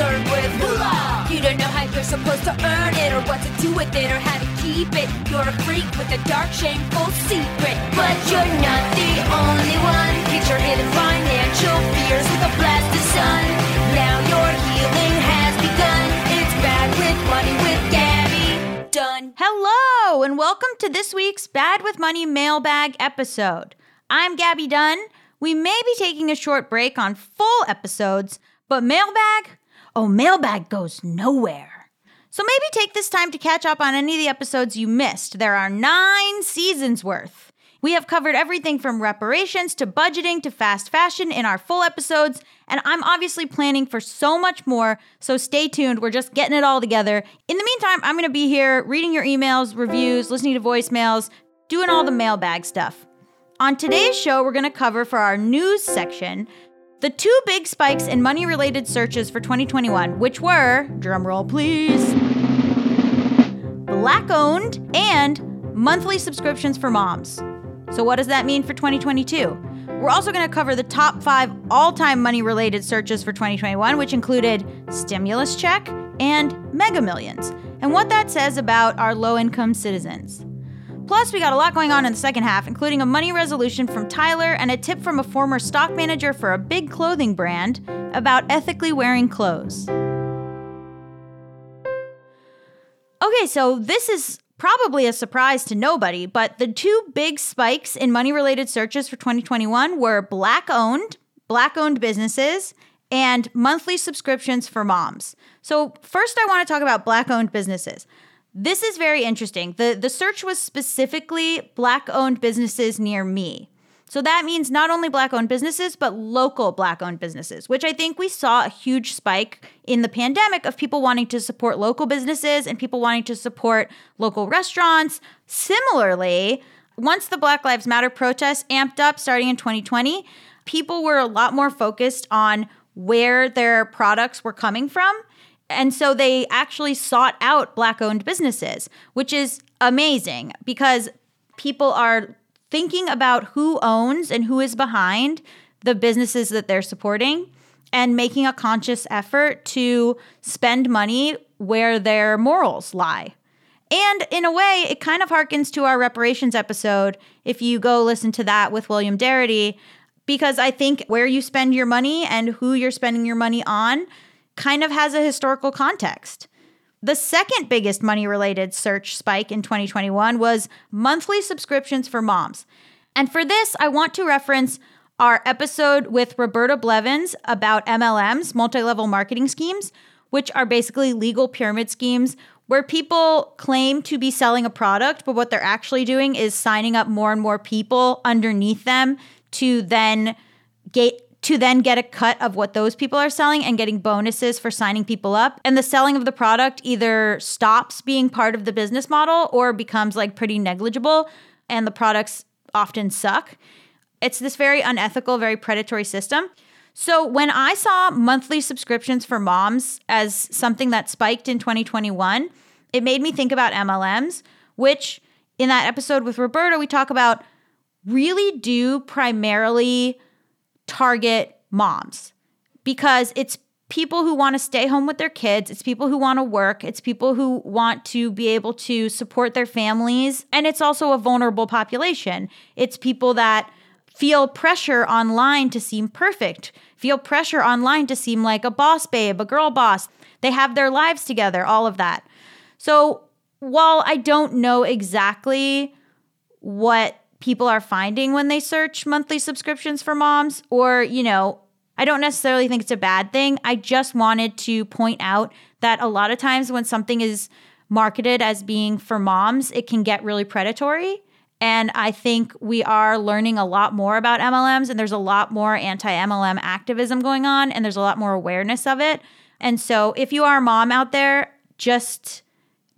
concerned with moolah. You don't know how you're supposed to earn it, or what to do with it, or how to keep it. You're a freak with a dark, shameful secret. But you're not the only one. Your hidden financial fears with a blast of sun. Now your healing has begun. It's bad with money with Gaby Dunn. Hello, and welcome to this week's Bad with Money mailbag episode. I'm Gaby Dunn. We may be taking a short break on full episodes, but mailbag? Oh, mailbag goes nowhere. So maybe take this time to catch up on any of the episodes you missed. There are nine seasons worth. We have covered everything from reparations to budgeting to fast fashion in our full episodes, and I'm obviously planning for so much more, so stay tuned. We're just getting it all together. In the meantime, I'm gonna be here reading your emails, reviews, listening to voicemails, doing all the mailbag stuff. On today's show, we're gonna cover for our news section the two big spikes in money related searches for 2021, which were, drumroll please, black owned and monthly subscriptions for moms. So, what does that mean for 2022? We're also going to cover the top five all time money related searches for 2021, which included stimulus check and mega millions, and what that says about our low income citizens. Plus, we got a lot going on in the second half, including a money resolution from Tyler and a tip from a former stock manager for a big clothing brand about ethically wearing clothes. Okay, so this is probably a surprise to nobody, but the two big spikes in money related searches for 2021 were black owned, black owned businesses, and monthly subscriptions for moms. So, first, I want to talk about black owned businesses. This is very interesting. The, the search was specifically black owned businesses near me. So that means not only black owned businesses, but local black owned businesses, which I think we saw a huge spike in the pandemic of people wanting to support local businesses and people wanting to support local restaurants. Similarly, once the Black Lives Matter protests amped up starting in 2020, people were a lot more focused on where their products were coming from. And so they actually sought out black owned businesses, which is amazing because people are thinking about who owns and who is behind the businesses that they're supporting and making a conscious effort to spend money where their morals lie. And in a way, it kind of harkens to our reparations episode if you go listen to that with William Darity, because I think where you spend your money and who you're spending your money on kind of has a historical context. The second biggest money related search spike in 2021 was monthly subscriptions for moms. And for this, I want to reference our episode with Roberta Blevins about MLMs, multi level marketing schemes, which are basically legal pyramid schemes where people claim to be selling a product, but what they're actually doing is signing up more and more people underneath them to then get to then get a cut of what those people are selling and getting bonuses for signing people up. And the selling of the product either stops being part of the business model or becomes like pretty negligible and the products often suck. It's this very unethical, very predatory system. So when I saw monthly subscriptions for moms as something that spiked in 2021, it made me think about MLMs, which in that episode with Roberta, we talk about really do primarily target moms because it's people who want to stay home with their kids, it's people who want to work, it's people who want to be able to support their families, and it's also a vulnerable population. It's people that feel pressure online to seem perfect, feel pressure online to seem like a boss babe, a girl boss. They have their lives together, all of that. So, while I don't know exactly what people are finding when they search monthly subscriptions for moms, or, you know, I don't necessarily think it's a bad thing. I just wanted to point out that a lot of times when something is marketed as being for moms, it can get really predatory. And I think we are learning a lot more about MLMs, and there's a lot more anti MLM activism going on, and there's a lot more awareness of it. And so, if you are a mom out there, just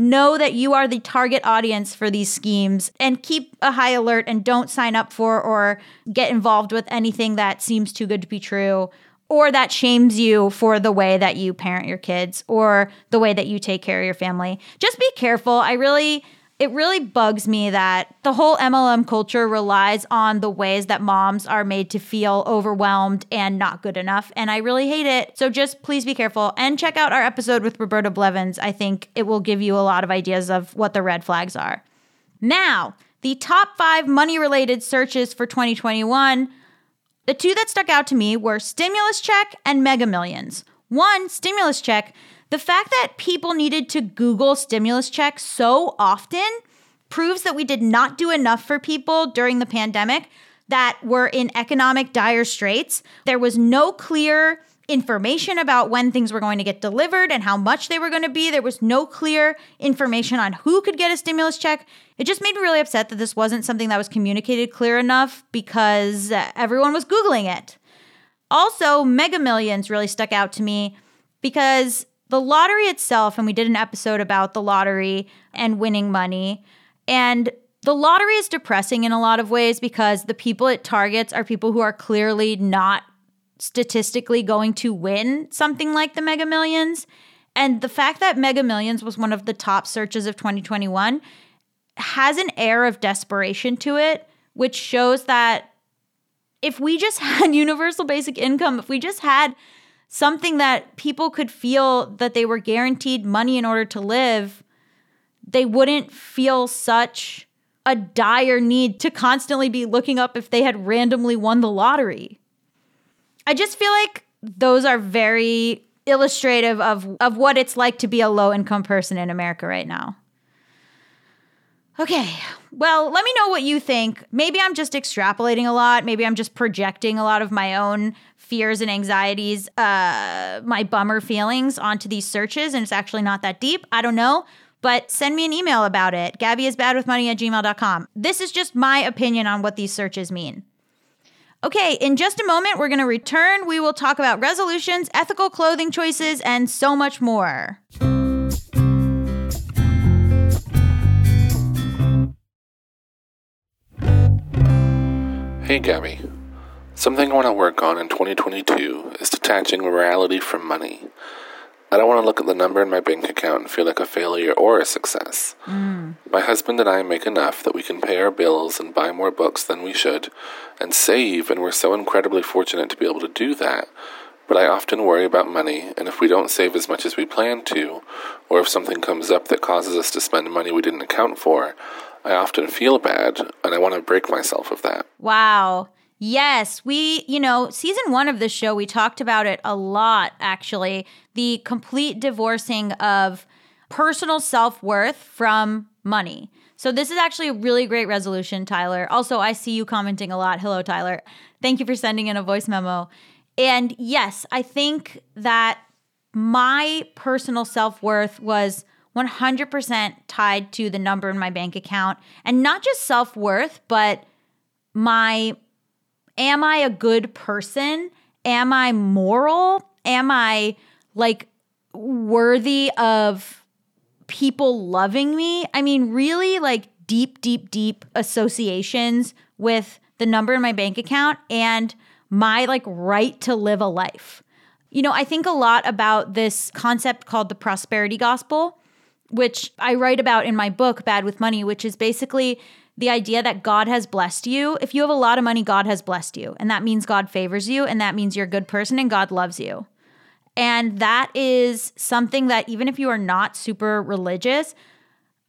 know that you are the target audience for these schemes and keep a high alert and don't sign up for or get involved with anything that seems too good to be true or that shames you for the way that you parent your kids or the way that you take care of your family. Just be careful. I really it really bugs me that the whole MLM culture relies on the ways that moms are made to feel overwhelmed and not good enough. And I really hate it. So just please be careful and check out our episode with Roberta Blevins. I think it will give you a lot of ideas of what the red flags are. Now, the top five money related searches for 2021. The two that stuck out to me were stimulus check and mega millions. One, stimulus check. The fact that people needed to Google stimulus checks so often proves that we did not do enough for people during the pandemic that were in economic dire straits. There was no clear information about when things were going to get delivered and how much they were going to be. There was no clear information on who could get a stimulus check. It just made me really upset that this wasn't something that was communicated clear enough because uh, everyone was Googling it. Also, Mega Millions really stuck out to me because the lottery itself, and we did an episode about the lottery and winning money. And the lottery is depressing in a lot of ways because the people it targets are people who are clearly not statistically going to win something like the Mega Millions. And the fact that Mega Millions was one of the top searches of 2021 has an air of desperation to it, which shows that if we just had universal basic income, if we just had something that people could feel that they were guaranteed money in order to live, they wouldn't feel such a dire need to constantly be looking up if they had randomly won the lottery. I just feel like those are very illustrative of, of what it's like to be a low income person in America right now. Okay, well, let me know what you think. Maybe I'm just extrapolating a lot. Maybe I'm just projecting a lot of my own fears and anxieties, uh, my bummer feelings onto these searches, and it's actually not that deep. I don't know. But send me an email about it. Gaby is bad with money at gmail.com. This is just my opinion on what these searches mean. Okay, in just a moment, we're going to return. We will talk about resolutions, ethical clothing choices, and so much more. Hey, Gaby. Something I want to work on in 2022 is detaching morality from money. I don't want to look at the number in my bank account and feel like a failure or a success. Mm. My husband and I make enough that we can pay our bills and buy more books than we should and save, and we're so incredibly fortunate to be able to do that. But I often worry about money, and if we don't save as much as we plan to, or if something comes up that causes us to spend money we didn't account for, I often feel bad and I want to break myself of that. Wow. Yes, we, you know, season one of this show, we talked about it a lot, actually. The complete divorcing of personal self worth from money. So, this is actually a really great resolution, Tyler. Also, I see you commenting a lot. Hello, Tyler. Thank you for sending in a voice memo. And yes, I think that my personal self worth was 100% tied to the number in my bank account and not just self worth, but my am I a good person? Am I moral? Am I like worthy of people loving me? I mean, really like deep, deep, deep associations with the number in my bank account and my like right to live a life. You know, I think a lot about this concept called the prosperity gospel which I write about in my book, Bad with Money, which is basically the idea that God has blessed you. If you have a lot of money, God has blessed you. And that means God favors you. And that means you're a good person and God loves you. And that is something that even if you are not super religious,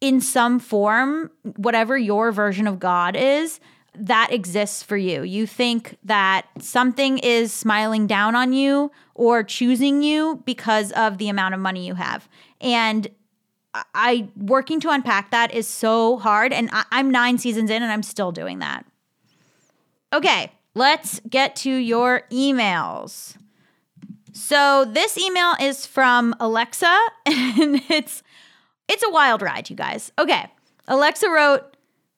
in some form, whatever your version of God is, that exists for you. You think that something is smiling down on you or choosing you because of the amount of money you have. And I working to unpack that is so hard, and I, I'm nine seasons in, and I'm still doing that. Okay, let's get to your emails. So this email is from Alexa, and it's it's a wild ride, you guys. Okay, Alexa wrote.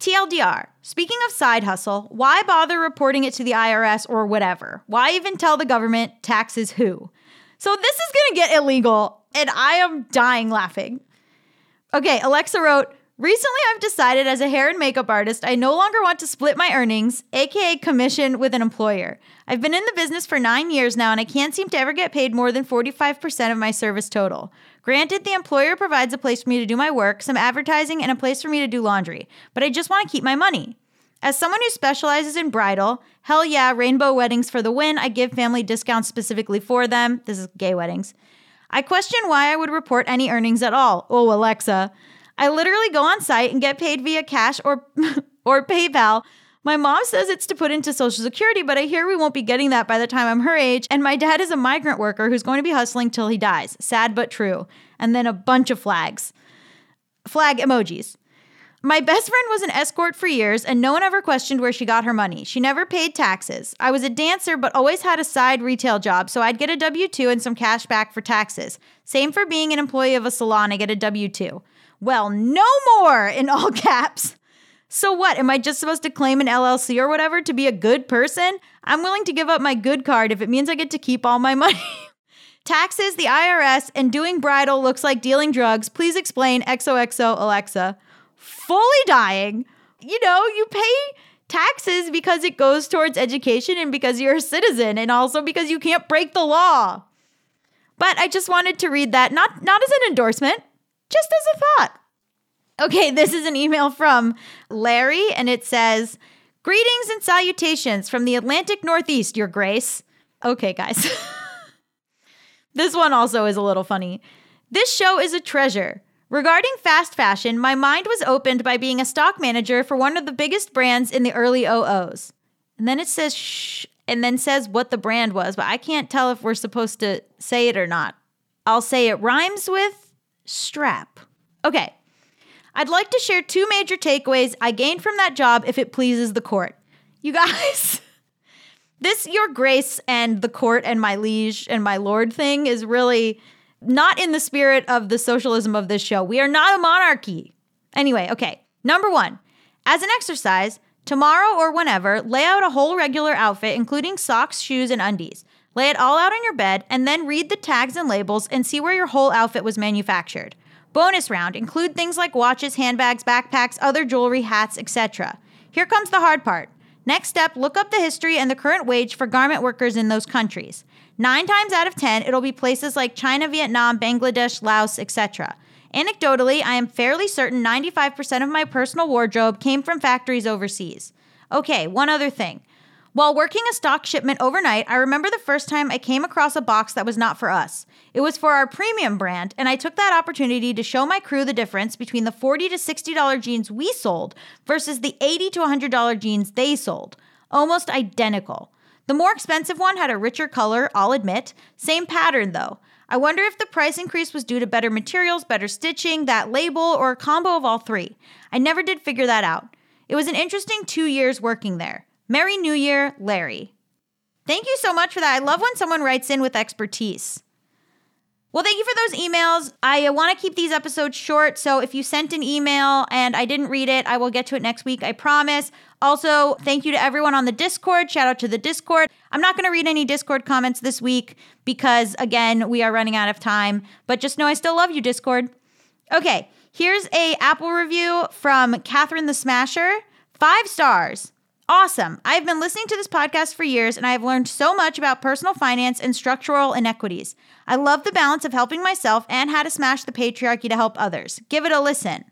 TLDR, speaking of side hustle, why bother reporting it to the IRS or whatever? Why even tell the government taxes who? So this is gonna get illegal, and I am dying laughing. Okay, Alexa wrote, Recently, I've decided as a hair and makeup artist, I no longer want to split my earnings, aka commission, with an employer. I've been in the business for nine years now, and I can't seem to ever get paid more than 45% of my service total. Granted, the employer provides a place for me to do my work, some advertising, and a place for me to do laundry, but I just want to keep my money. As someone who specializes in bridal, hell yeah, rainbow weddings for the win, I give family discounts specifically for them. This is gay weddings. I question why I would report any earnings at all. Oh, Alexa. I literally go on site and get paid via cash or or PayPal. My mom says it's to put into Social Security, but I hear we won't be getting that by the time I'm her age. And my dad is a migrant worker who's going to be hustling till he dies. Sad but true. And then a bunch of flags. Flag emojis. My best friend was an escort for years, and no one ever questioned where she got her money. She never paid taxes. I was a dancer, but always had a side retail job, so I'd get a W 2 and some cash back for taxes. Same for being an employee of a salon, I get a W 2. Well, no more in all caps. So what? Am I just supposed to claim an LLC or whatever to be a good person? I'm willing to give up my good card if it means I get to keep all my money. Taxes, the IRS, and doing bridal looks like dealing drugs. Please explain XOXO Alexa. Fully dying. You know, you pay taxes because it goes towards education and because you're a citizen and also because you can't break the law. But I just wanted to read that not not as an endorsement, just as a thought. Okay, this is an email from Larry, and it says, Greetings and salutations from the Atlantic Northeast, Your Grace. Okay, guys. this one also is a little funny. This show is a treasure. Regarding fast fashion, my mind was opened by being a stock manager for one of the biggest brands in the early 00s. And then it says shh, and then says what the brand was, but I can't tell if we're supposed to say it or not. I'll say it rhymes with strap. Okay. I'd like to share two major takeaways I gained from that job if it pleases the court. You guys, this your grace and the court and my liege and my lord thing is really not in the spirit of the socialism of this show. We are not a monarchy. Anyway, okay. Number one, as an exercise, tomorrow or whenever, lay out a whole regular outfit, including socks, shoes, and undies. Lay it all out on your bed and then read the tags and labels and see where your whole outfit was manufactured. Bonus round include things like watches, handbags, backpacks, other jewelry, hats, etc. Here comes the hard part. Next step, look up the history and the current wage for garment workers in those countries. Nine times out of 10, it'll be places like China, Vietnam, Bangladesh, Laos, etc. Anecdotally, I am fairly certain 95% of my personal wardrobe came from factories overseas. Okay, one other thing. While working a stock shipment overnight, I remember the first time I came across a box that was not for us. It was for our premium brand, and I took that opportunity to show my crew the difference between the 40 to $60 jeans we sold versus the 80 to $100 jeans they sold. Almost identical. The more expensive one had a richer color, I'll admit. Same pattern though. I wonder if the price increase was due to better materials, better stitching, that label, or a combo of all three. I never did figure that out. It was an interesting two years working there. Merry New Year, Larry. Thank you so much for that. I love when someone writes in with expertise. Well, thank you for those emails. I uh, want to keep these episodes short, so if you sent an email and I didn't read it, I will get to it next week, I promise. Also, thank you to everyone on the Discord. Shout out to the Discord. I'm not going to read any Discord comments this week because, again, we are running out of time, but just know I still love you, Discord. Okay, here's a Apple review from Catherine the Smasher. Five stars. Awesome. I've been listening to this podcast for years and I have learned so much about personal finance and structural inequities. I love the balance of helping myself and how to smash the patriarchy to help others. Give it a listen.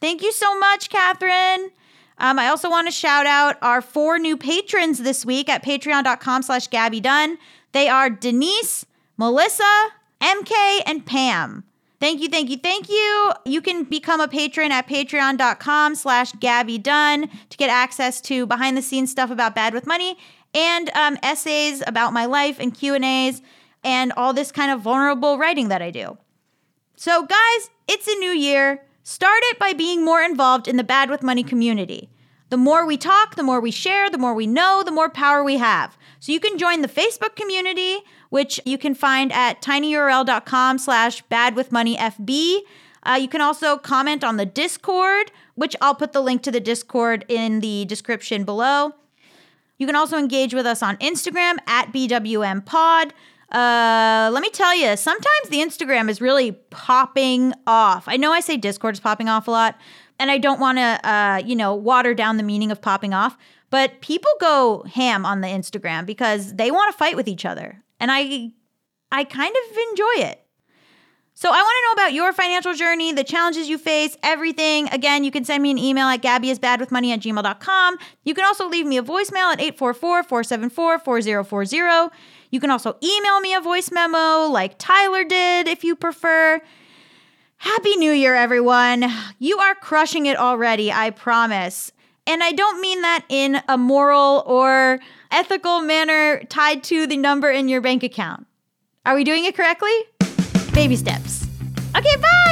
Thank you so much, Catherine. Um, I also want to shout out our four new patrons this week at patreon.com slash Gaby Dunn. They are Denise, Melissa, MK, and Pam. Thank you, thank you, thank you. You can become a patron at patreon.com slash Gaby Dunn to get access to behind the scenes stuff about Bad with Money and um, essays about my life and Q&As and all this kind of vulnerable writing that I do. So guys, it's a new year. Start it by being more involved in the Bad with Money community. The more we talk, the more we share, the more we know, the more power we have. So you can join the Facebook community, which you can find at tinyurl.com slash badwithmoneyfb. Uh, you can also comment on the Discord, which I'll put the link to the Discord in the description below. You can also engage with us on Instagram at BWMPod. Uh, let me tell you, sometimes the Instagram is really popping off. I know I say Discord is popping off a lot, and I don't want to, uh, you know, water down the meaning of popping off. But people go ham on the Instagram because they want to fight with each other, and I, I kind of enjoy it. So I want to know about your financial journey, the challenges you face, everything. Again, you can send me an email at gabbyisbadwithmoney at gmail.com. You can also leave me a voicemail at 844-474-4040. You can also email me a voice memo like Tyler did if you prefer. Happy New Year, everyone. You are crushing it already, I promise. And I don't mean that in a moral or ethical manner tied to the number in your bank account. Are we doing it correctly? Baby steps. Okay, bye.